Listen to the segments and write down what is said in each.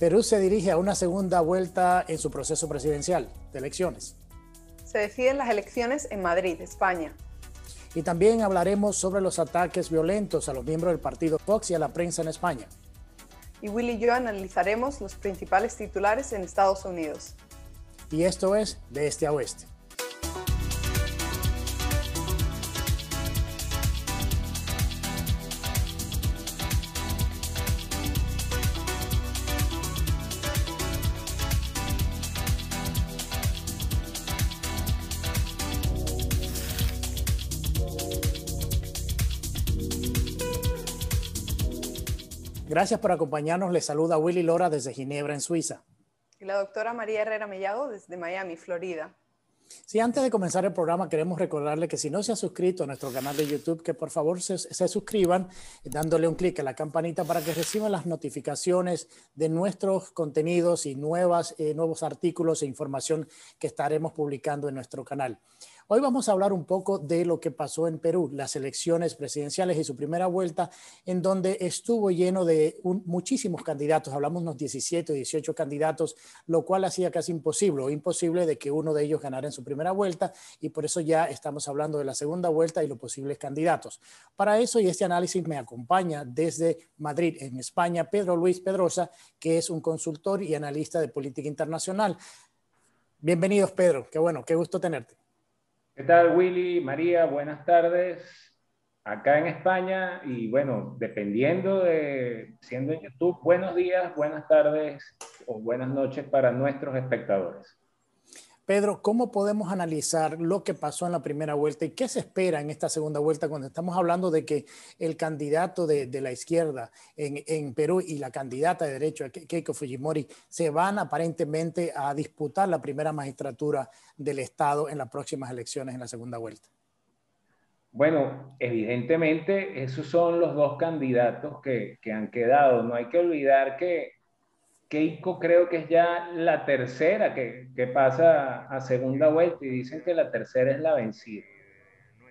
Perú se dirige a una segunda vuelta en su proceso presidencial de elecciones. Se deciden las elecciones en Madrid, España. Y también hablaremos sobre los ataques violentos a los miembros del partido Fox y a la prensa en España. Y Will y yo analizaremos los principales titulares en Estados Unidos. Y esto es De Este a Oeste. Gracias por acompañarnos. Les saluda Willy Lora desde Ginebra, en Suiza. Y la doctora María Herrera Mellado desde Miami, Florida. Sí, antes de comenzar el programa queremos recordarle que si no se ha suscrito a nuestro canal de YouTube, que por favor se, suscriban dándole un clic a la campanita para que reciban las notificaciones de nuestros contenidos y nuevas, eh, nuevos artículos e información que estaremos publicando en nuestro canal. Hoy vamos a hablar un poco de lo que pasó en Perú, las elecciones presidenciales y su primera vuelta, en donde estuvo lleno de muchísimos candidatos, hablamos unos 17 o 18 candidatos, lo cual hacía casi imposible o imposible de que uno de ellos ganara en su primera vuelta y por eso ya estamos hablando de la segunda vuelta y los posibles candidatos. Para eso y este análisis me acompaña desde Madrid, en España, Pedro Luis Pedrosa, que es un consultor y analista de política internacional. Bienvenidos, Pedro. Qué bueno, qué gusto tenerte. ¿Qué tal, Willy? María, buenas tardes. Acá en España y bueno, dependiendo de, siendo en YouTube, buenos días, buenas tardes o buenas noches para nuestros espectadores. Pedro, ¿cómo podemos analizar lo que pasó en la primera vuelta y qué se espera en esta segunda vuelta cuando estamos hablando de que el candidato de, la izquierda en, Perú y la candidata de derecho, Keiko Fujimori, se van aparentemente a disputar la primera magistratura del Estado en las próximas elecciones en la segunda vuelta? Bueno, evidentemente esos son los dos candidatos que, han quedado. No hay que olvidar que Keiko creo que es ya la tercera que, pasa a segunda vuelta y dicen que la tercera es la vencida.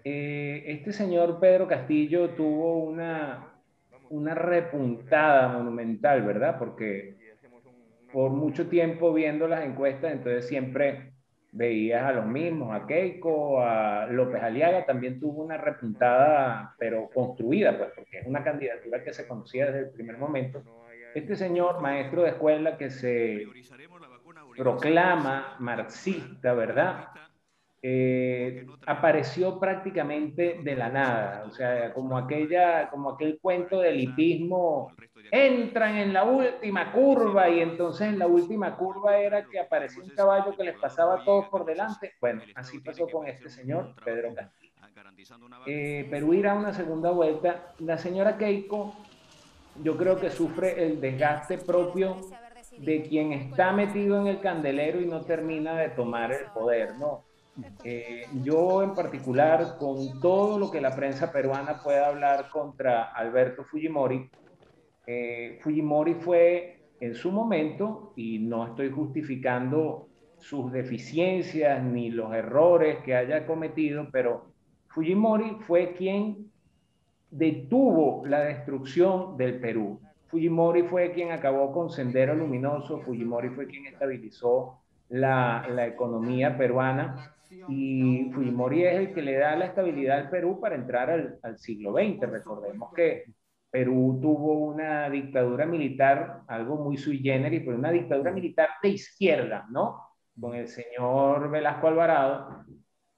Eh, este señor Pedro Castillo tuvo una, una repuntada monumental, ¿verdad? Porque por mucho tiempo viendo las encuestas, entonces siempre veías a los mismos, a Keiko, a López Aliaga, también tuvo una repuntada, pero construida, pues, porque es una candidatura que se conocía desde el primer momento este señor maestro de escuela que se proclama marxista, ¿verdad? Eh, apareció prácticamente de la nada, o sea, como, aquella, como aquel cuento del hipismo, entran en la última curva y entonces en la última curva era que apareció un caballo que les pasaba a todos por delante. Bueno, así pasó con este señor, Pedro Castillo. Eh, Perú irá a una segunda vuelta. La señora Keiko yo creo que sufre el desgaste propio de quien está metido en el candelero y no termina de tomar el poder, ¿no? Eh, yo en particular, con todo lo que la prensa peruana pueda hablar contra Alberto Fujimori, eh, Fujimori fue en su momento, y no estoy justificando sus deficiencias ni los errores que haya cometido, pero Fujimori fue quien detuvo la destrucción del Perú. Fujimori fue quien acabó con Sendero Luminoso, Fujimori fue quien estabilizó la, la, economía peruana y Fujimori es el que le da la estabilidad al Perú para entrar al, al siglo XX. Recordemos que Perú tuvo una dictadura militar, algo muy sui generis, pero una dictadura militar de izquierda, ¿no? Con el señor Velasco Alvarado,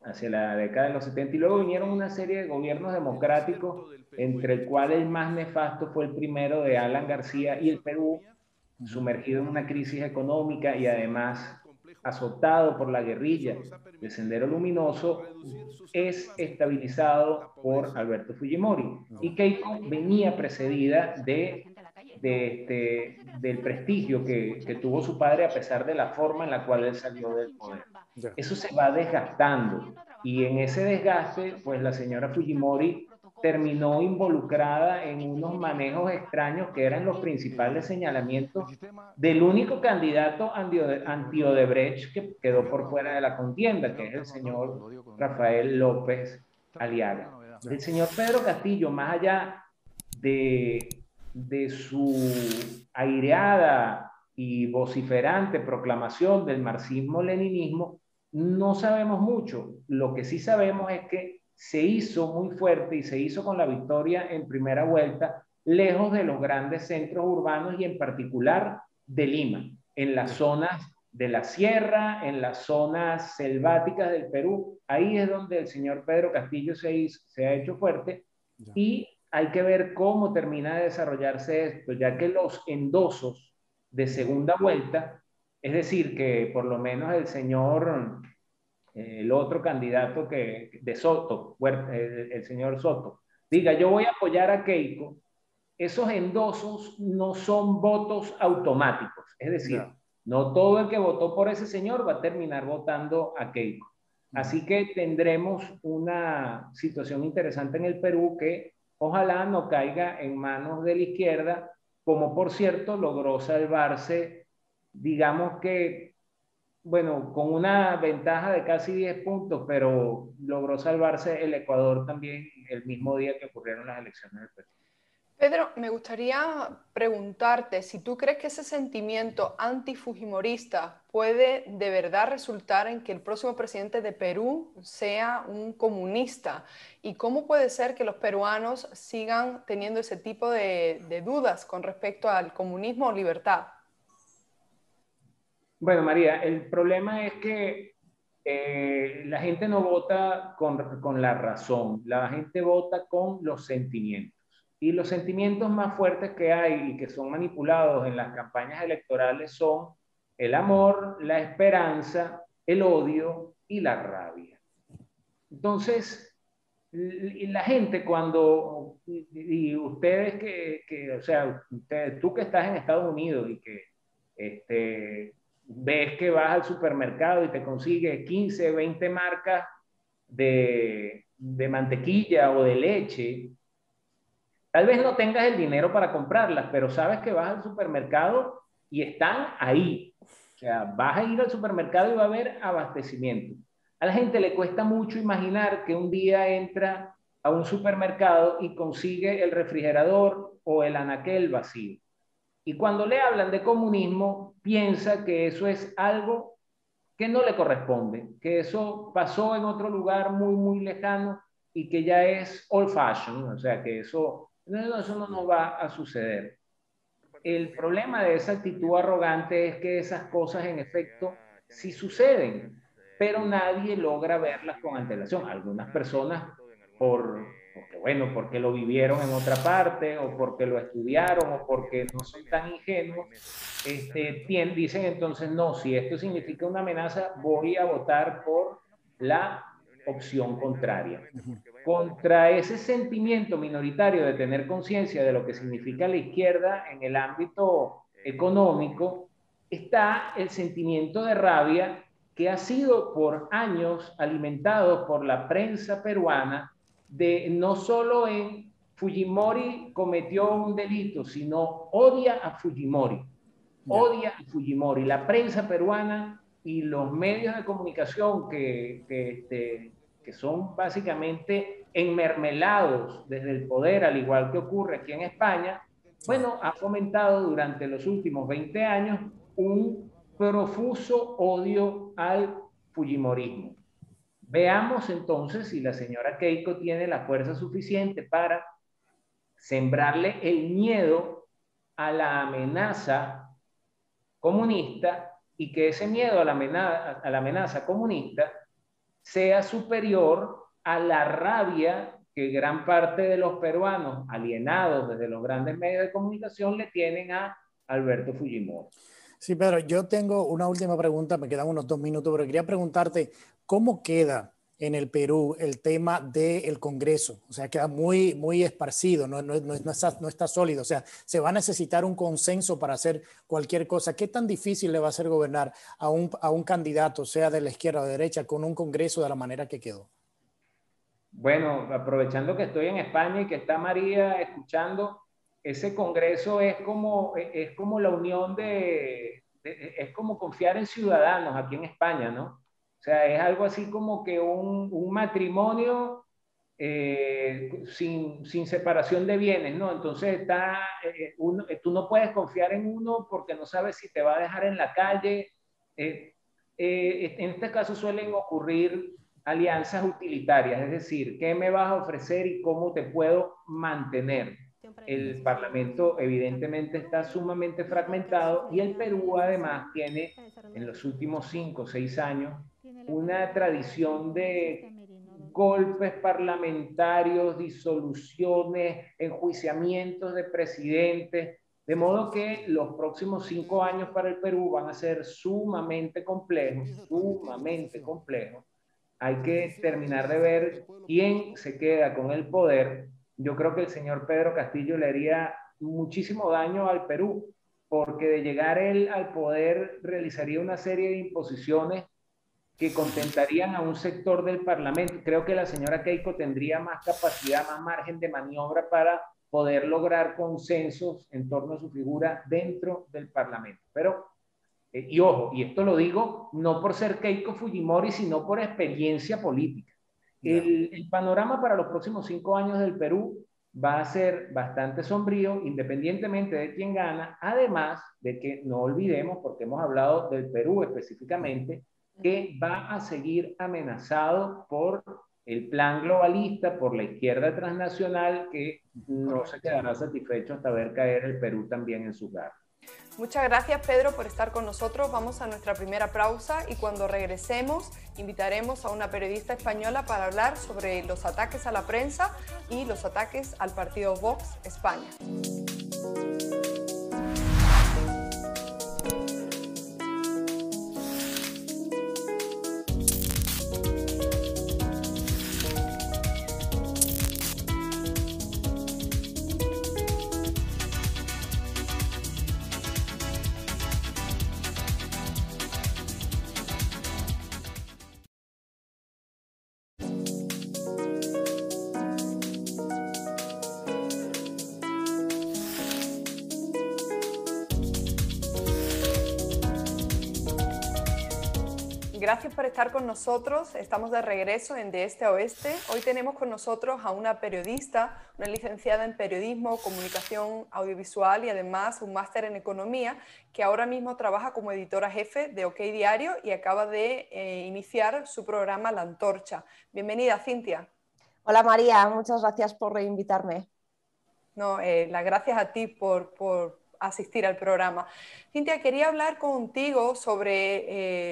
hacia la década de los 70 y luego vinieron una serie de gobiernos democráticos, entre el cual el más nefasto fue el primero de Alan García y el Perú, sumergido en una crisis económica y además azotado por la guerrilla de Sendero Luminoso, es estabilizado por Alberto Fujimori. Y Keiko venía precedida de, este, del prestigio que, que tuvo su padre a pesar de la forma en la cual él salió del poder. Eso se va desgastando y en ese desgaste, pues la señora Fujimori terminó involucrada en unos manejos extraños que eran los principales señalamientos del único candidato anti-Odebrecht que quedó por fuera de la contienda, que es el señor Rafael López Aliaga. El señor Pedro Castillo, más allá de, de su aireada y vociferante proclamación del marxismo-leninismo, no sabemos mucho. Lo que sí sabemos es que se hizo muy fuerte y se hizo con la victoria en primera vuelta, lejos de los grandes centros urbanos y en particular de Lima, en las zonas de la sierra, en las zonas selváticas del Perú. Ahí es donde el señor Pedro Castillo se, se ha hecho fuerte y hay que ver cómo termina de desarrollarse esto, ya que los endosos de segunda vuelta, es decir, que por lo menos el señor, el otro candidato que, de Soto, el, señor Soto, diga, yo voy a apoyar a Keiko, esos endosos no son votos automáticos, es decir, no todo el que votó por ese señor va a terminar votando a Keiko. Así que tendremos una situación interesante en el Perú que ojalá no caiga en manos de la izquierda, como por cierto logró salvarse, digamos que, bueno, con una ventaja de casi 10 puntos, pero logró salvarse el Ecuador también el mismo día que ocurrieron las elecciones del Perú. Pedro, me gustaría preguntarte si tú crees que ese sentimiento antifujimorista puede de verdad resultar en que el próximo presidente de Perú sea un comunista y cómo puede ser que los peruanos sigan teniendo ese tipo de, dudas con respecto al comunismo o libertad. Bueno, María, el problema es que eh, la gente no vota con la razón, la gente vota con los sentimientos. Y los sentimientos más fuertes que hay y que son manipulados en las campañas electorales son el amor, la esperanza, el odio y la rabia. Entonces, la gente cuando, y ustedes que, o sea, tú que estás en Estados Unidos y que este, ves que vas al supermercado y te consigues 15, 20 marcas de, de mantequilla o de leche, Tal vez no tengas el dinero para comprarlas, pero sabes que vas al supermercado y están ahí. O sea, vas a ir al supermercado y va a haber abastecimiento. A la gente le cuesta mucho imaginar que un día entra a un supermercado y consigue el refrigerador o el anaquel vacío. Y cuando le hablan de comunismo, piensa que eso es algo que no le corresponde, que eso pasó en otro lugar muy, muy lejano y que ya es old fashion, o sea, que eso eso no nos va a suceder. El problema de esa actitud arrogante es que esas cosas en efecto sí suceden, pero nadie logra verlas con antelación. Algunas personas por, porque, bueno, porque lo vivieron en otra parte o porque lo estudiaron o porque no son tan ingenuos, este, dicen entonces, no, si esto significa una amenaza, voy a votar por la opción contraria. Contra ese sentimiento minoritario de tener conciencia de lo que significa la izquierda en el ámbito económico, está el sentimiento de rabia que ha sido por años alimentado por la prensa peruana de no solo en Fujimori cometió un delito, sino odia a Fujimori, odia a Fujimori. La prensa peruana y los medios de comunicación que, que, este, que son básicamente enmermelados desde el poder, al igual que ocurre aquí en España, bueno, ha fomentado durante los últimos 20 años un profuso odio al Fujimorismo. Veamos entonces si la señora Keiko tiene la fuerza suficiente para sembrarle el miedo a la amenaza comunista y que ese miedo a la amenaza, comunista sea superior a la rabia que gran parte de los peruanos alienados desde los grandes medios de comunicación le tienen a Alberto Fujimori. Sí, Pedro, yo tengo una última pregunta, me quedan unos dos minutos, pero quería preguntarte, ¿cómo queda en el Perú el tema del Congreso. O sea, queda muy, muy esparcido, no, no, no, está, no, está, sólido. O sea, se va a necesitar un consenso para hacer cualquier cosa. ¿Qué tan difícil le va a ser gobernar a un, a un candidato, sea de la izquierda o de derecha, con un Congreso de la manera que quedó? Bueno, aprovechando que estoy en España y que está María escuchando, ese Congreso es como, es como la unión de, de es como confiar en ciudadanos aquí en España, ¿no? O sea, es algo así como que un, un matrimonio eh, sin, sin, separación de bienes, ¿no? Entonces está, eh, uno, tú no puedes confiar en uno porque no sabes si te va a dejar en la calle. en este caso suelen ocurrir alianzas utilitarias, es decir, ¿qué me vas a ofrecer y cómo te puedo mantener? El Parlamento evidentemente está sumamente fragmentado y el Perú además tiene en los últimos cinco o seis años una tradición de golpes parlamentarios, disoluciones, enjuiciamientos de presidentes, de modo que los próximos cinco años para el Perú van a ser sumamente complejos, sumamente complejos. Hay que terminar de ver quién se queda con el poder. Yo creo que el señor Pedro Castillo le haría muchísimo daño al Perú, porque de llegar él al poder realizaría una serie de imposiciones que contentarían a un sector del Parlamento. Creo que la señora Keiko tendría más capacidad, más margen de maniobra para poder lograr consensos en torno a su figura dentro del Parlamento. Pero eh, y ojo, y esto lo digo no por ser Keiko Fujimori, sino por experiencia política. El, panorama para los próximos cinco años del Perú va a ser bastante sombrío, independientemente de quién gana, además de que no olvidemos, porque hemos hablado del Perú específicamente, que va a seguir amenazado por el plan globalista, por la izquierda transnacional, que no se quedará satisfecho hasta ver caer el Perú también en su garra. Muchas gracias Pedro por estar con nosotros. Vamos a nuestra primera pausa y cuando regresemos invitaremos a una periodista española para hablar sobre los ataques a la prensa y los ataques al partido Vox España. Estar con nosotros. Estamos de regreso en De Este a Oeste. Hoy tenemos con nosotros a una periodista, una licenciada en periodismo, comunicación audiovisual y además un máster en economía, que ahora mismo trabaja como editora jefe de OK Diario y acaba de eh, iniciar su programa La Antorcha. Bienvenida, Cintia. Hola María, muchas gracias por reinvitarme. No, eh, las gracias a ti por, por asistir al programa. Cintia, quería hablar contigo sobre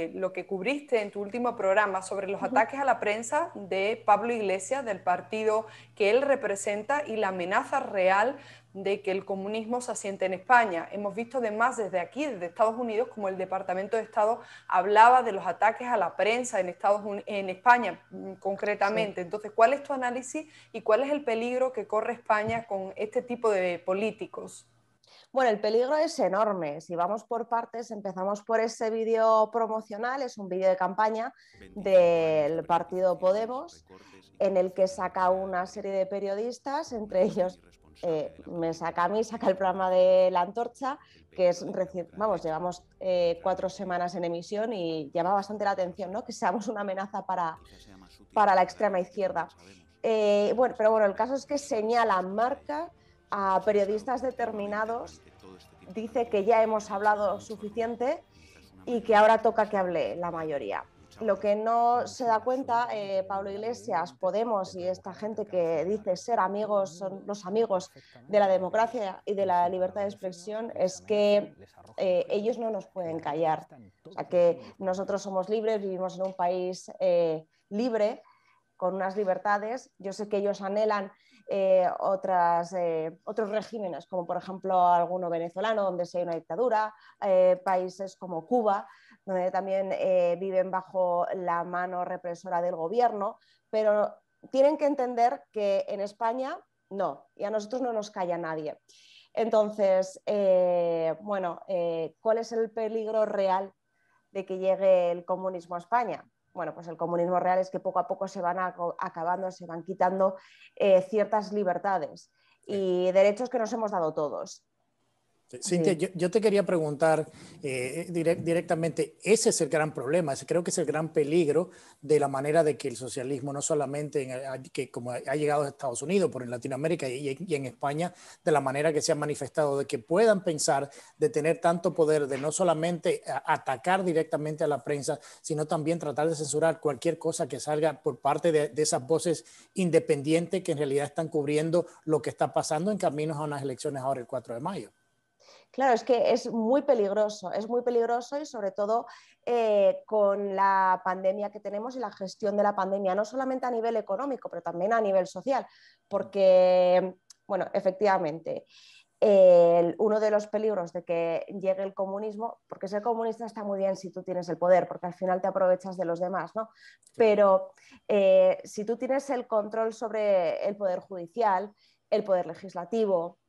eh, lo que cubriste en tu último programa, sobre los ataques a la prensa de Pablo Iglesias, del partido que él representa y la amenaza real de que el comunismo se asiente en España. Hemos visto además desde aquí, desde Estados Unidos, como el Departamento de Estado hablaba de los ataques a la prensa en, Estados en España mm, concretamente. Entonces, ¿cuál es tu análisis y cuál es el peligro que corre España con este tipo de políticos? Bueno, el peligro es enorme. Si vamos por partes, empezamos por ese vídeo promocional, es un vídeo de campaña del partido Podemos, en el que saca una serie de periodistas, entre ellos eh, me saca a mí, saca el programa de La Antorcha, que es vamos, llevamos eh, cuatro semanas en emisión y llama bastante la atención, ¿no? Que seamos una amenaza para, para la extrema izquierda. Eh, bueno, pero bueno, el caso es que señala marca a periodistas determinados, dice que ya hemos hablado suficiente y que ahora toca que hable la mayoría. Lo que no se da cuenta eh, Pablo Iglesias, Podemos y esta gente que dice ser amigos, son los amigos de la democracia y de la libertad de expresión, es que eh, ellos no nos pueden callar. O sea, que nosotros somos libres, vivimos en un país eh, libre, con unas libertades. Yo sé que ellos anhelan eh, otras, eh, otros regímenes, como por ejemplo alguno venezolano, donde se hay una dictadura, eh, países como Cuba, donde también viven bajo la mano represora del gobierno, pero tienen que entender que en España no, y a nosotros no nos calla nadie. Entonces, bueno, ¿cuál es el peligro real de que llegue el comunismo a España? Bueno, pues el comunismo real es que poco a poco se van acabando, se van quitando eh, ciertas libertades y derechos que nos hemos dado todos. Cintia, yo, te quería preguntar eh, directamente, ese es el gran problema, ese creo que es el gran peligro de la manera de que el socialismo, no solamente en, que como ha llegado a Estados Unidos, por en Latinoamérica y, en España, de la manera que se ha manifestado, de que puedan pensar de tener tanto poder, de no solamente atacar directamente a la prensa, sino también tratar de censurar cualquier cosa que salga por parte de, de esas voces independientes que en realidad están cubriendo lo que está pasando en caminos a unas elecciones ahora el 4 de mayo. Claro, es que es muy peligroso, es muy peligroso y sobre todo eh, con la pandemia que tenemos y la gestión de la pandemia, no solamente a nivel económico, pero también a nivel social, porque, bueno, efectivamente, uno de los peligros de que llegue el comunismo, porque ser comunista está muy bien si tú tienes el poder, porque al final te aprovechas de los demás, ¿no? Pero eh, si tú tienes el control sobre el poder judicial, el poder legislativo,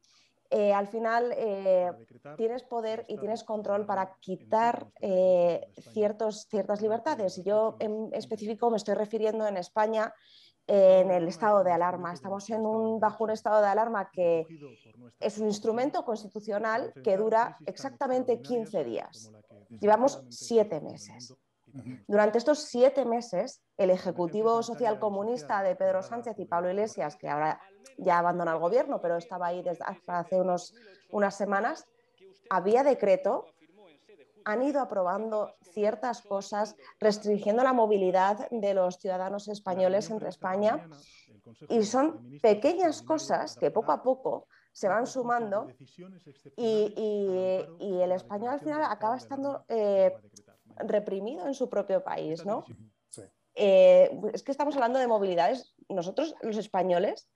eh, al final eh, tienes poder y tienes control para quitar eh, ciertos, ciertas libertades. Y yo en específico me estoy refiriendo en España en el estado de alarma. Estamos en un, bajo un estado de alarma que es un instrumento constitucional que dura exactamente 15 días. Llevamos siete meses. Durante estos siete meses, el Ejecutivo Social Comunista de Pedro Sánchez y Pablo Iglesias, que ahora ya abandona el gobierno, pero estaba ahí desde hace unos, unas semanas, había decreto, han ido aprobando ciertas cosas, restringiendo la movilidad de los ciudadanos españoles entre España, y son pequeñas cosas que poco a poco se van sumando y, el español al final acaba estando eh, reprimido en su propio país, ¿no? Eh, es que estamos hablando de movilidades. Nosotros, los españoles,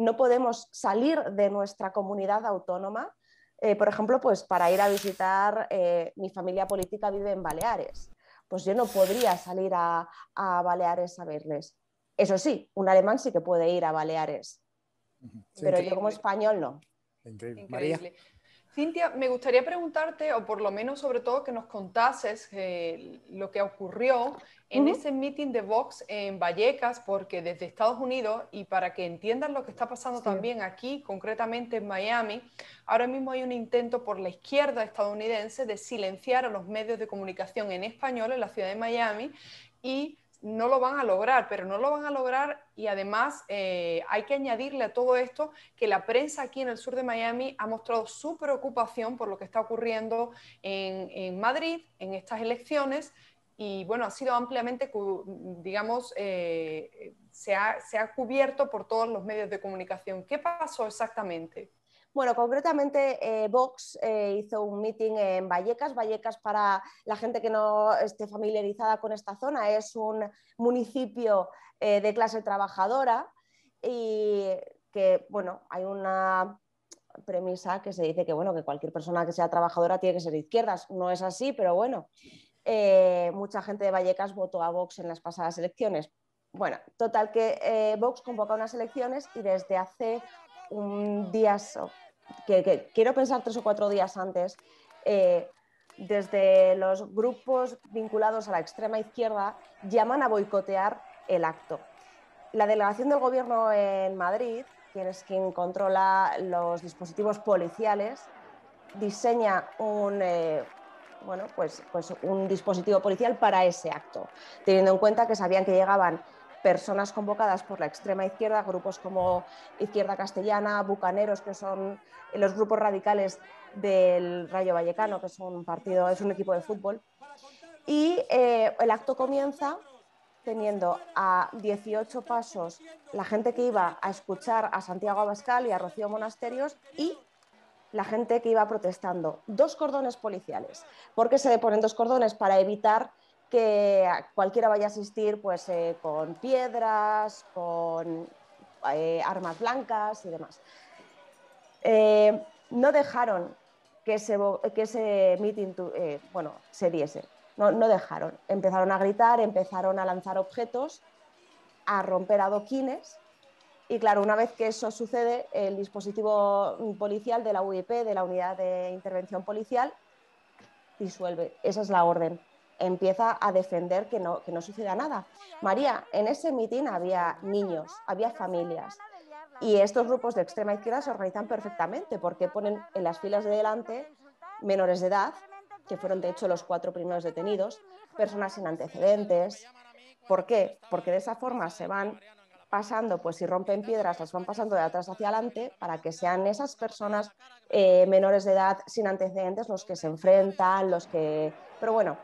no podemos salir de nuestra comunidad autónoma. Eh, por ejemplo, pues para ir a visitar, eh, mi familia política vive en Baleares. Pues yo no podría salir a, Baleares a verles. Eso sí, un alemán sí que puede ir a Baleares, pero yo como español no. Increíble. Cintia, me gustaría preguntarte, o por lo menos sobre todo que nos contases eh, lo que ocurrió en ese meeting de Vox en Vallecas, porque desde Estados Unidos, y para que entiendan lo que está pasando también aquí, concretamente en Miami, ahora mismo hay un intento por la izquierda estadounidense de silenciar a los medios de comunicación en español en la ciudad de Miami y no lo van a lograr, pero no lo van a lograr y además eh, hay que añadirle a todo esto que la prensa aquí en el sur de Miami ha mostrado su preocupación por lo que está ocurriendo en, Madrid en estas elecciones y bueno, ha sido ampliamente, digamos, eh, se, ha, se ha cubierto por todos los medios de comunicación. ¿Qué pasó exactamente? Bueno, concretamente eh, Vox eh, hizo un meeting en Vallecas. Vallecas, para la gente que no esté familiarizada con esta zona, es un municipio eh, de clase trabajadora y que, bueno, hay una premisa que se dice que, bueno, que cualquier persona que sea trabajadora tiene que ser de izquierdas. No es así, pero bueno, mucha gente de Vallecas votó a Vox en las pasadas elecciones. Bueno, total que Vox convoca unas elecciones y desde hace un día, que, quiero pensar tres o cuatro días antes, eh, desde los grupos vinculados a la extrema izquierda llaman a boicotear el acto. La delegación del gobierno en Madrid, quien es quien controla los dispositivos policiales, diseña un, eh, bueno, pues, pues un dispositivo policial para ese acto, teniendo en cuenta que sabían que llegaban personas convocadas por la extrema izquierda, grupos como Izquierda Castellana, Bucaneros, que son los grupos radicales del Rayo Vallecano, que es un partido, es un equipo de fútbol. Y eh, el acto comienza teniendo a 18 pasos la gente que iba a escuchar a Santiago Abascal y a Rocío Monasterios y la gente que iba protestando. Dos cordones policiales. ¿Por qué se ponen dos cordones? Para evitar que cualquiera vaya a asistir pues, eh, con piedras, con eh, armas blancas y demás. Eh, no dejaron que ese, que meeting bueno, se diese, no, no, dejaron. Empezaron a gritar, empezaron a lanzar objetos, a romper adoquines. Y claro, una vez que eso sucede, el dispositivo policial de la UIP, de la Unidad de Intervención Policial, disuelve. Esa es la orden empieza a defender que no, que no suceda nada. María, en ese mitin había niños, había familias. Y estos grupos de extrema izquierda se organizan perfectamente porque ponen en las filas de delante menores de edad, que fueron de hecho los cuatro primeros detenidos, personas sin antecedentes. ¿Por qué? Porque de esa forma se van pasando, pues si rompen piedras, las van pasando de atrás hacia adelante para que sean esas personas eh, menores de edad sin antecedentes los que se enfrentan, los que... Pero bueno,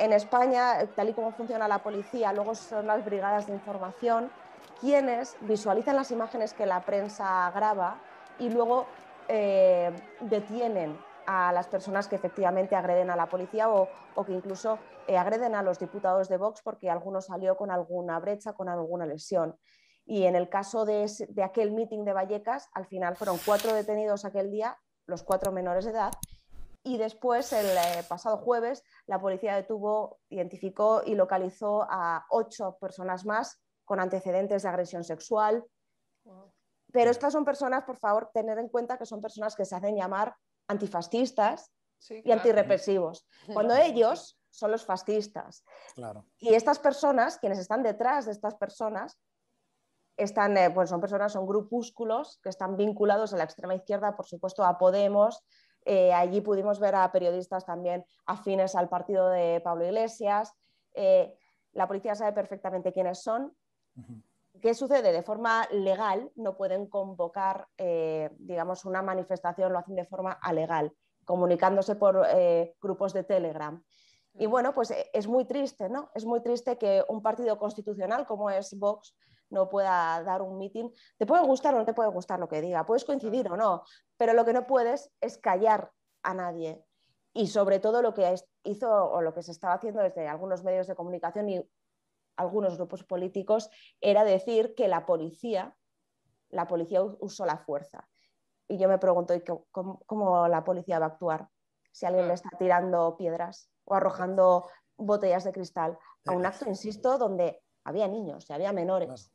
en España, tal y como funciona la policía, luego son las brigadas de información quienes visualizan las imágenes que la prensa graba y luego eh, detienen a las personas que efectivamente agreden a la policía o, que incluso eh, agreden a los diputados de Vox porque alguno salió con alguna brecha, con alguna lesión. Y en el caso de, aquel meeting de Vallecas, al final fueron cuatro detenidos aquel día, los cuatro menores de edad, y después, el eh, pasado jueves, la policía detuvo, identificó y localizó a ocho personas más con antecedentes de agresión sexual. Pero estas son personas, por favor, tener en cuenta que son personas que se hacen llamar antifascistas y antirrepresivos, cuando ellos son los fascistas. Y estas personas, quienes están detrás de estas personas, están, eh, pues son personas, son grupúsculos que están vinculados a la extrema izquierda, por supuesto, a Podemos. Eh, allí pudimos ver a periodistas también afines al partido de Pablo Iglesias. Eh, la policía sabe perfectamente quiénes son ¿Qué sucede? De forma legal no pueden convocar, eh, digamos, una manifestación, lo hacen de forma alegal, comunicándose por eh, grupos de Telegram. Y bueno, pues es muy triste, ¿no? Es muy triste que un partido constitucional como es Vox no pueda dar un mitin. Te puede gustar o no te puede gustar lo que diga, puedes coincidir o no, pero lo que no puedes es callar a nadie. Y sobre todo lo que hizo o lo que se estaba haciendo desde algunos medios de comunicación y algunos grupos políticos era decir que la policía, la policía usó la fuerza. Y yo me pregunto, cómo, la policía va a actuar si alguien le está tirando piedras o arrojando botellas de cristal a un acto, insisto, donde había niños y había menores?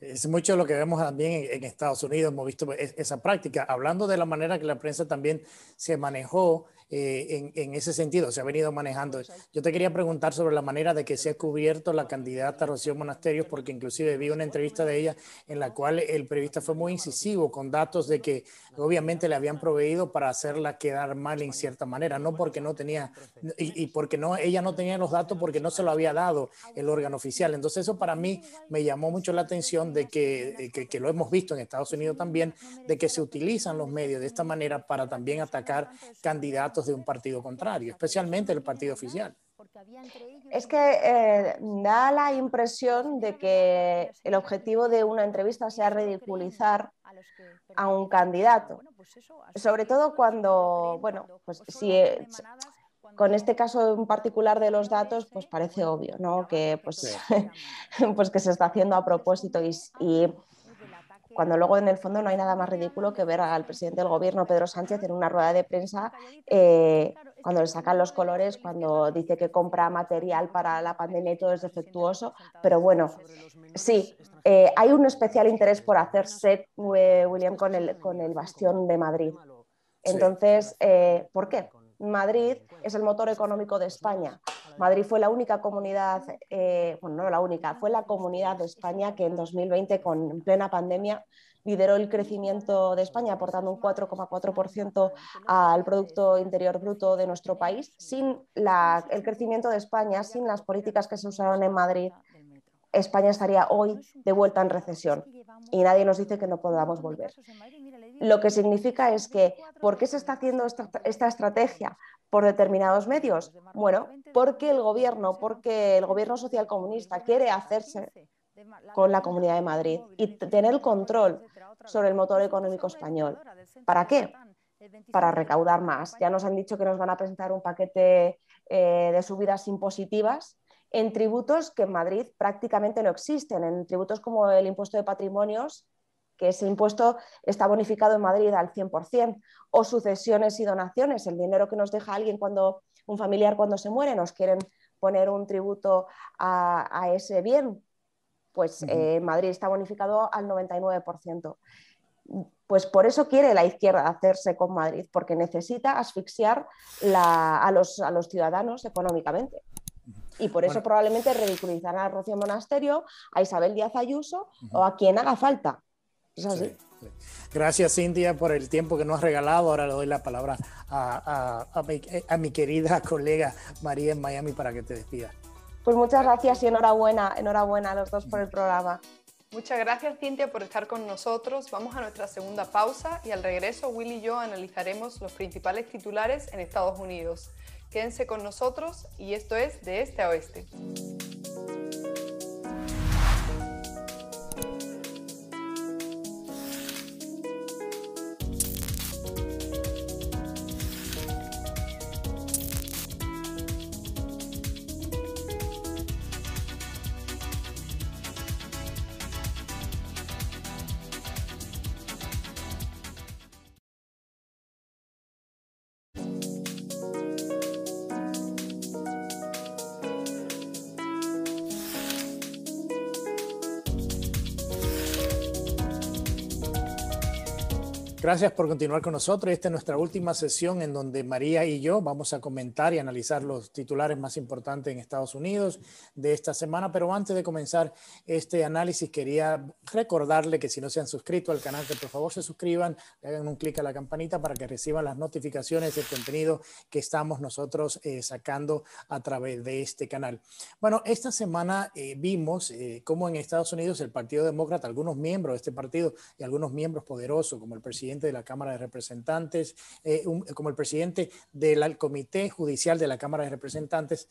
Es mucho lo que vemos también en, Estados Unidos, hemos visto esa práctica, hablando de la manera que la prensa también se manejó eh, en, ese sentido, se ha venido manejando. Yo te quería preguntar sobre la manera de que se ha cubierto la candidata Rocío Monasterios, porque inclusive vi una entrevista de ella en la cual el periodista fue muy incisivo con datos de que obviamente le habían proveído para hacerla quedar mal en cierta manera, no porque no tenía, y, porque no, ella no tenía los datos porque no se lo había dado el órgano oficial. Entonces eso para mí me llamó mucho la atención de que, que, lo hemos visto en Estados Unidos también, de que se utilizan los medios de esta manera para también atacar candidatos de un partido contrario, especialmente el partido oficial. Es que eh, da la impresión de que el objetivo de una entrevista sea ridiculizar a un candidato, sobre todo cuando, bueno, pues si con este caso en particular de los datos, pues parece obvio, ¿no? Que pues, pues que se está haciendo a propósito y, y cuando luego en el fondo no hay nada más ridículo que ver al presidente del gobierno, Pedro Sánchez, en una rueda de prensa, eh, cuando le sacan los colores, cuando dice que compra material para la pandemia y todo es defectuoso. Pero bueno, sí, eh, hay un especial interés por hacerse, eh, William, con el, con el bastión de Madrid. Entonces, ¿por qué? Madrid es el motor económico de España. Madrid fue la única comunidad, eh, bueno, no la única, fue la comunidad de España que en 2020, con plena pandemia, lideró el crecimiento de España, aportando un 4,4% al Producto Interior Bruto de nuestro país. Sin el crecimiento de España, sin las políticas que se usaron en Madrid, España estaría hoy de vuelta en recesión y nadie nos dice que no podamos volver. Lo que significa es que, ¿por qué se está haciendo esta, esta estrategia? ¿Por determinados medios? Bueno, porque el gobierno, porque el gobierno social comunista quiere hacerse con la Comunidad de Madrid y tener el control sobre el motor económico español. ¿Para qué? Para recaudar más. Ya nos han dicho que nos van a presentar un paquete eh, de subidas impositivas en tributos que en Madrid prácticamente no existen, en tributos como el impuesto de patrimonios, que ese impuesto está bonificado en Madrid al 100%, o sucesiones y donaciones, el dinero que nos deja alguien cuando un familiar cuando se muere, nos quieren poner un tributo a, ese bien, pues eh, en Madrid está bonificado al 99%. Pues por eso quiere la izquierda hacerse con Madrid, porque necesita asfixiar a, los, a los ciudadanos económicamente. Y por eso probablemente ridiculizarán a Rocío Monasterio, a Isabel Díaz Ayuso o a quien haga falta. Gracias, Cintia, por el tiempo que nos has regalado. Ahora le doy la palabra a, a, mi, querida colega María en Miami para que te despida. Pues muchas gracias y enhorabuena, enhorabuena a los dos por el programa. Muchas gracias Cintia por estar con nosotros. Vamos a nuestra segunda pausa y al regreso Willy y yo analizaremos los principales titulares en Estados Unidos. Quédense con nosotros y esto es de este a oeste. Gracias por continuar con nosotros. Esta es nuestra última sesión en donde María y yo vamos a comentar y analizar los titulares más importantes en Estados Unidos de esta semana. Pero antes de comenzar este análisis, quería recordarle que si no se han suscrito al canal, que por favor se suscriban, le hagan un clic a la campanita para que reciban las notificaciones del contenido que estamos nosotros eh, sacando a través de este canal. Bueno, esta semana eh, vimos eh, cómo en Estados Unidos el Partido Demócrata, algunos miembros de este partido y algunos miembros poderosos, como el presidente de la Cámara de Representantes, eh, como el presidente del Comité Judicial de la Cámara de Representantes,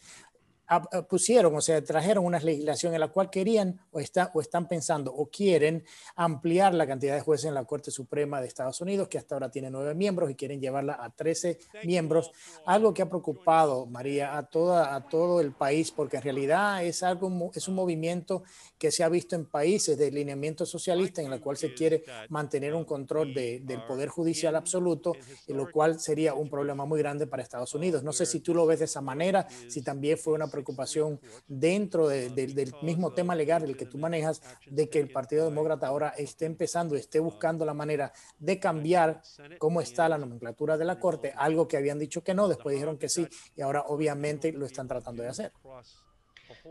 pusieron, o sea, trajeron una legislación en la cual querían o, está, o están pensando o quieren ampliar la cantidad de jueces en la Corte Suprema de Estados Unidos, que hasta ahora tiene nueve miembros y quieren llevarla a 13 miembros, algo que ha preocupado, María, a, toda, a todo el país, porque en realidad es, algo, es un movimiento que se ha visto en países de lineamiento socialista en el cual se quiere mantener un control de, del poder judicial absoluto, lo cual sería un problema muy grande para Estados Unidos. No sé si tú lo ves de esa manera, si también fue una preocupación dentro del mismo tema legal el que tú manejas, de que el Partido Demócrata ahora esté empezando, esté buscando la manera de cambiar cómo está la nomenclatura de la Corte, algo que habían dicho que no, después dijeron que sí, y ahora obviamente lo están tratando de hacer.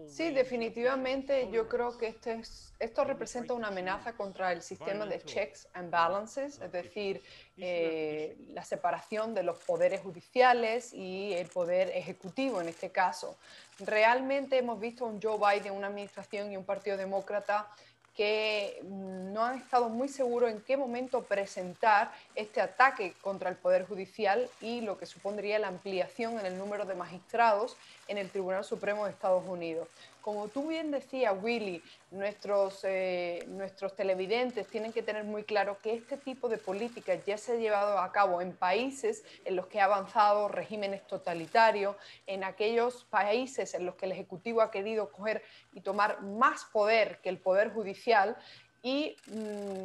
Sí, definitivamente yo creo que este es, esto representa una amenaza contra el sistema de checks and balances, es decir, eh, la separación de los poderes judiciales y el poder ejecutivo en este caso. Realmente hemos visto un Joe Biden, una administración y un partido demócrata que no han estado muy seguros en qué momento presentar este ataque contra el Poder Judicial y lo que supondría la ampliación en el número de magistrados en el Tribunal Supremo de Estados Unidos. Como tú bien decías, Willy, nuestros, eh, nuestros televidentes tienen que tener muy claro que este tipo de políticas ya se ha llevado a cabo en países en los que ha avanzado regímenes totalitarios, en aquellos países en los que el Ejecutivo ha querido coger y tomar más poder que el Poder Judicial y mm,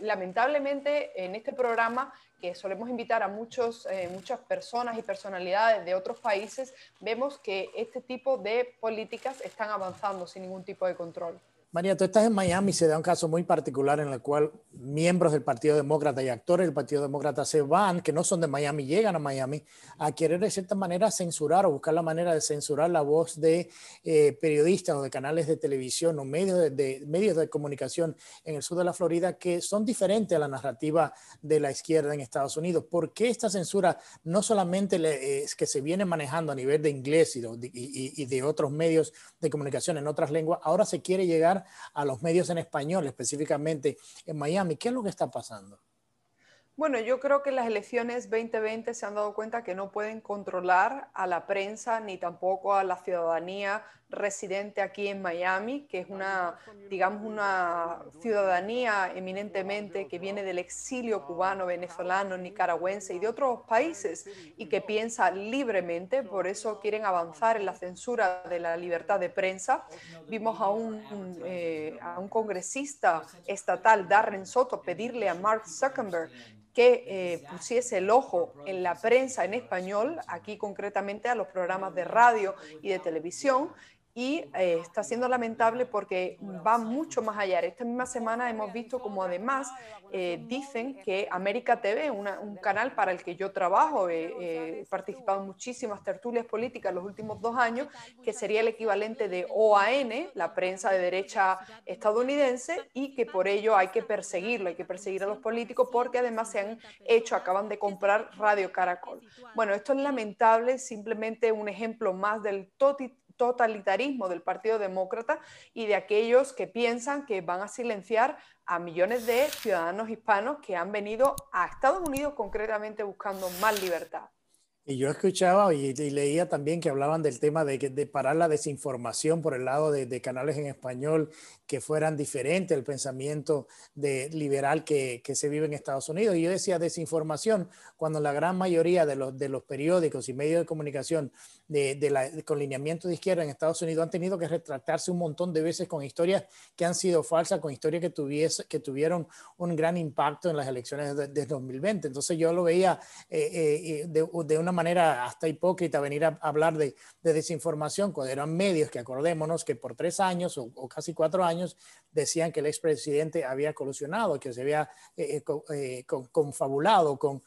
lamentablemente en este programa que solemos invitar a muchos, eh, muchas personas y personalidades de otros países, vemos que este tipo de políticas están avanzando sin ningún tipo de control. María, tú estás en Miami, se da un caso muy particular en el cual miembros del Partido Demócrata y actores del Partido Demócrata se van, que no son de Miami, llegan a Miami a querer de cierta manera censurar o buscar la manera de censurar la voz de eh, periodistas o de canales de televisión o medios de, medios de comunicación en el sur de la Florida que son diferentes a la narrativa de la izquierda en Estados Unidos. ¿Por qué esta censura no solamente es que se viene manejando a nivel de inglés y y de otros medios de comunicación en otras lenguas, ahora se quiere llegar a los medios en español, específicamente en Miami. ¿Qué es lo que está pasando? Bueno, yo creo que las elecciones 2020 se han dado cuenta que no pueden controlar a la prensa ni tampoco a la ciudadanía residente aquí en Miami, que es una, digamos, una ciudadanía eminentemente que viene del exilio cubano, venezolano, nicaragüense y de otros países y que piensa libremente, por eso quieren avanzar en la censura de la libertad de prensa. Vimos a un, eh, a un congresista estatal, Darren Soto, pedirle a Mark Zuckerberg que eh, pusiese el ojo en la prensa en español, aquí concretamente a los programas de radio y de televisión, y eh, está siendo lamentable porque va mucho más allá. Esta misma semana hemos visto como además eh, dicen que América TV, un canal para el que yo trabajo, he participado en muchísimas tertulias políticas los últimos dos años, que sería el equivalente de OAN, la prensa de derecha estadounidense, y que por ello hay que perseguirlo, hay que perseguir a los políticos porque además se han hecho, acaban de comprar Radio Caracol. Bueno, esto es lamentable, simplemente un ejemplo más del totalitarismo del Partido Demócrata y de aquellos que piensan que van a silenciar a millones de ciudadanos hispanos que han venido a Estados Unidos concretamente buscando más libertad. Y yo escuchaba y, leía también que hablaban del tema de, de parar la desinformación por el lado de, canales en español que fueran diferentes al pensamiento de liberal que, que, se vive en Estados Unidos. Y yo decía desinformación cuando la gran mayoría de los, de los periódicos y medios de comunicación de, de la, con lineamiento de izquierda en Estados Unidos han tenido que retractarse un montón de veces con historias que han sido falsas, con historias que, tuviese, que tuvieron un gran impacto en las elecciones de, de 2020. Entonces yo lo veía eh, eh, de, de una manera hasta hipócrita venir a hablar de, desinformación cuando eran medios que acordémonos que por tres años o, casi cuatro años decían que el expresidente había colusionado, que se había eh, eh, eh, confabulado con,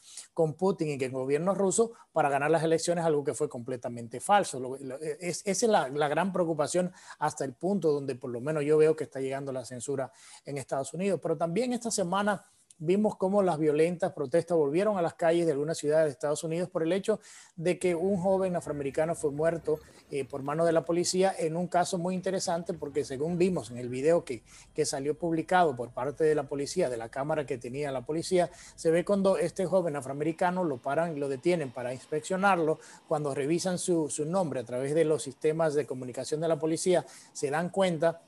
Putin y que el gobierno ruso para ganar las elecciones, algo que fue completamente falso. es, esa es la, la gran preocupación hasta el punto donde por lo menos yo veo que está llegando la censura en Estados Unidos. Pero también esta semana vimos cómo las violentas protestas volvieron a las calles de algunas ciudades de Estados Unidos por el hecho de que un joven afroamericano fue muerto eh, por mano de la policía en un caso muy interesante porque según vimos en el video que, que salió publicado por parte de la policía, de la cámara que tenía la policía, se ve cuando este joven afroamericano lo paran y lo detienen para inspeccionarlo, cuando revisan su, su nombre a través de los sistemas de comunicación de la policía, se dan cuenta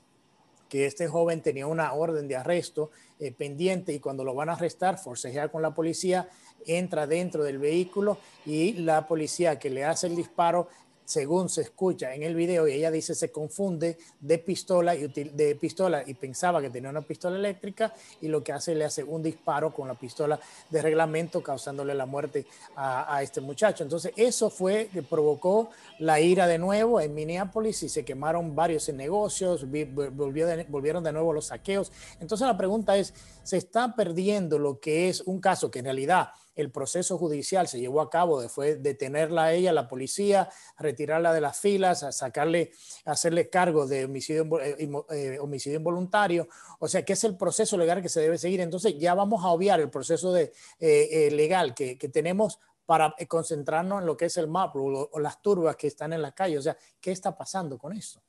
que este joven tenía una orden de arresto eh, pendiente y cuando lo van a arrestar, forcejea con la policía, entra dentro del vehículo y la policía que le hace el disparo según se escucha en el video, y ella dice se confunde de pistola y, de pistola y pensaba que tenía una pistola eléctrica y lo que hace le hace un disparo con la pistola de reglamento causándole la muerte a, este muchacho. Entonces eso fue que provocó la ira de nuevo en Minneapolis y se quemaron varios negocios, volvieron de nuevo los saqueos. Entonces la pregunta es, ¿se está perdiendo lo que es un caso que en realidad el proceso judicial se llevó a cabo, de, fue detenerla a ella, la policía, retirarla de las filas, a sacarle, hacerle cargo de homicidio, eh, eh, homicidio involuntario. O sea, que es el proceso legal que se debe seguir. Entonces ya vamos a obviar el proceso de, eh, legal que, tenemos para concentrarnos en lo que es el map o, o las turbas que están en la calle. O sea, ¿qué está pasando con eso?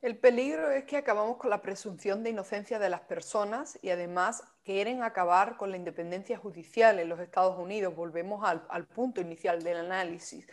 El peligro es que acabamos con la presunción de inocencia de las personas y además quieren acabar con la independencia judicial en los Estados Unidos. Volvemos al, punto inicial del análisis.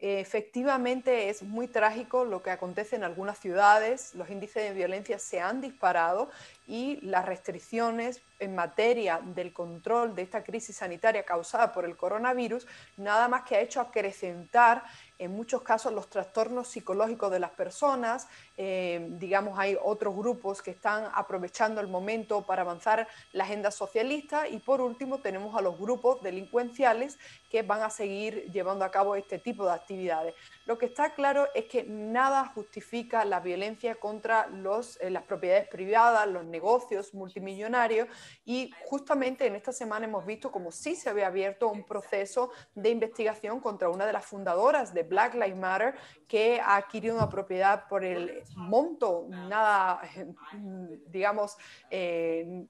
Efectivamente es muy trágico lo que acontece en algunas ciudades, los índices de violencia se han disparado y las restricciones en materia del control de esta crisis sanitaria causada por el coronavirus nada más que ha hecho acrecentar en muchos casos los trastornos psicológicos de las personas, eh, digamos, hay otros grupos que están aprovechando el momento para avanzar la agenda socialista y por último tenemos a los grupos delincuenciales que van a seguir llevando a cabo este tipo de actividades. Lo que está claro es que nada justifica la violencia contra los, eh, las propiedades privadas, los negocios multimillonarios y justamente en esta semana hemos visto como sí se había abierto un proceso de investigación contra una de las fundadoras de Black Lives Matter que ha adquirido una propiedad por el monto, nada, digamos, eh,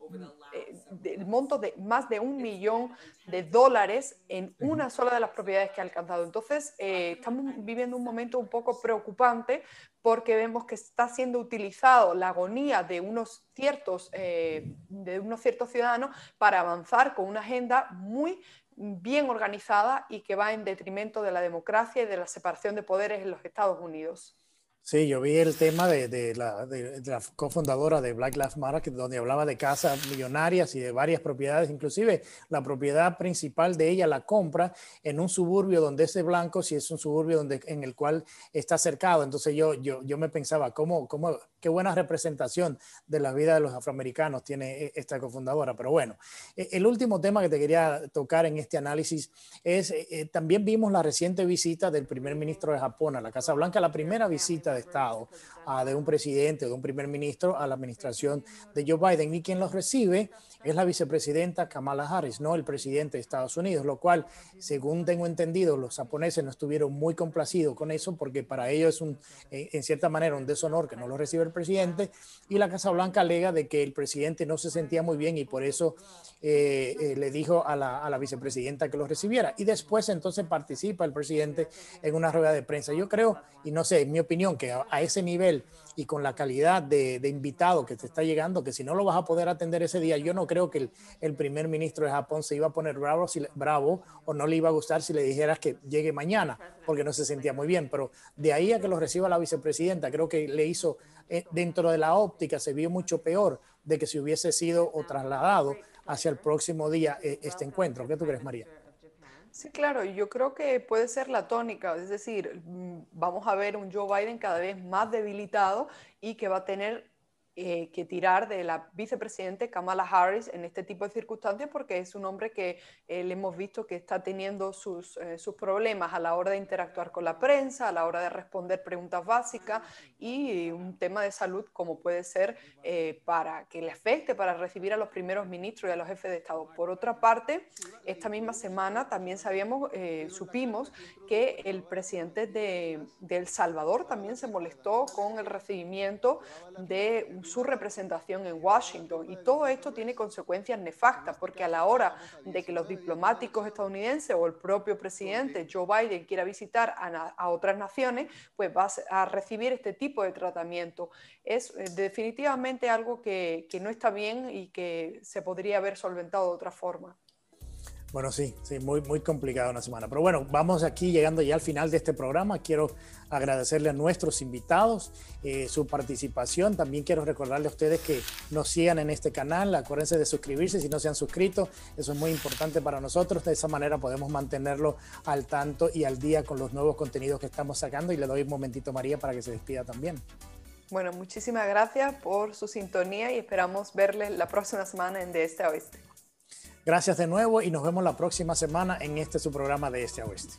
el monto de más de un millón de dólares en una sola de las propiedades que ha alcanzado. Entonces, eh, estamos viviendo un momento un poco preocupante porque vemos que está siendo utilizado la agonía de unos ciertos, eh, de unos ciertos ciudadanos para avanzar con una agenda muy bien organizada y que va en detrimento de la democracia y de la separación de poderes en los Estados Unidos. Sí, yo vi el tema de, de, la, de, la, cofundadora de Black Lives Matter, donde hablaba de casas millonarias y de varias propiedades, inclusive la propiedad principal de ella la compra en un suburbio donde ese blanco, si es un suburbio donde, en el cual está cercado. Entonces yo, yo, yo me pensaba, ¿cómo, cómo, qué buena representación de la vida de los afroamericanos tiene e, esta cofundadora. Pero bueno, e, el último tema que te quería tocar en este análisis es, eh, también vimos la reciente visita del primer ministro de Japón a la Casa Blanca, la primera visita secreta de Estado de un presidente de un primer ministro a la administración de Joe Biden. Y quien los recibe es la vicepresidenta Kamala Harris, no el presidente de Estados Unidos, lo cual, según tengo entendido, los japoneses no estuvieron muy complacidos con eso porque para ellos es un, en cierta manera un deshonor que no lo reciba el presidente y la Casa Blanca alega de que el presidente no se sentía muy bien y por eso eh, eh, le dijo a la, a la vicepresidenta que lo recibiera. Y después entonces participa el presidente en una rueda de prensa. Yo creo, y no sé, en mi opinión, que a ese nivel y con la calidad de, invitado que te está llegando, que si no lo vas a poder atender ese día, yo no creo que el, primer ministro de Japón se iba a poner bravo, o no le iba a gustar si le dijeras que llegue mañana, porque no se sentía muy bien. Pero de ahí a que lo reciba la vicepresidenta, creo que le hizo, eh, dentro de la óptica, se vio mucho peor de que si hubiese sido o trasladado hacia el próximo día eh, este encuentro. ¿Qué tú crees, María? Sí, claro, yo creo que puede ser la tónica, es decir, mm, vamos a ver un Joe Biden cada vez más debilitado y que va a tener eh, que tirar de la vicepresidente Kamala Harris en este tipo de circunstancias porque es un hombre que eh, le hemos visto que está teniendo sus, eh, sus, problemas a la hora de interactuar con la prensa, a la hora de responder preguntas básicas y un tema de salud como puede ser para que le afecte para recibir a los primeros ministros y a los jefes de Estado. Por otra parte, esta misma semana también sabíamos, supimos que el presidente de, de El Salvador también se molestó con el recibimiento de su representación en Washington. Y todo esto tiene consecuencias nefastas, porque a la hora de que los diplomáticos estadounidenses o el propio presidente Joe Biden quiera visitar a, otras naciones, pues va a recibir este tipo de tratamiento. Es eh, definitivamente algo que, que no está bien y que se podría haber solventado de otra forma. Bueno, sí, sí, muy, muy complicada una semana. Pero bueno, vamos aquí llegando ya al final de este programa. Quiero agradecerle a nuestros invitados eh, su participación. También quiero recordarle a ustedes que nos sigan en este canal. Acuérdense de suscribirse si no se han suscrito. Eso es muy importante para nosotros. De esa manera podemos mantenerlo al tanto y al día con los nuevos contenidos que estamos sacando. Y le doy un momentito a María para que se despida también. Bueno, muchísimas gracias por su sintonía y esperamos verle la próxima semana en De Este a Oeste. Gracias de nuevo y nos vemos la próxima semana en este su programa de Este a Oeste.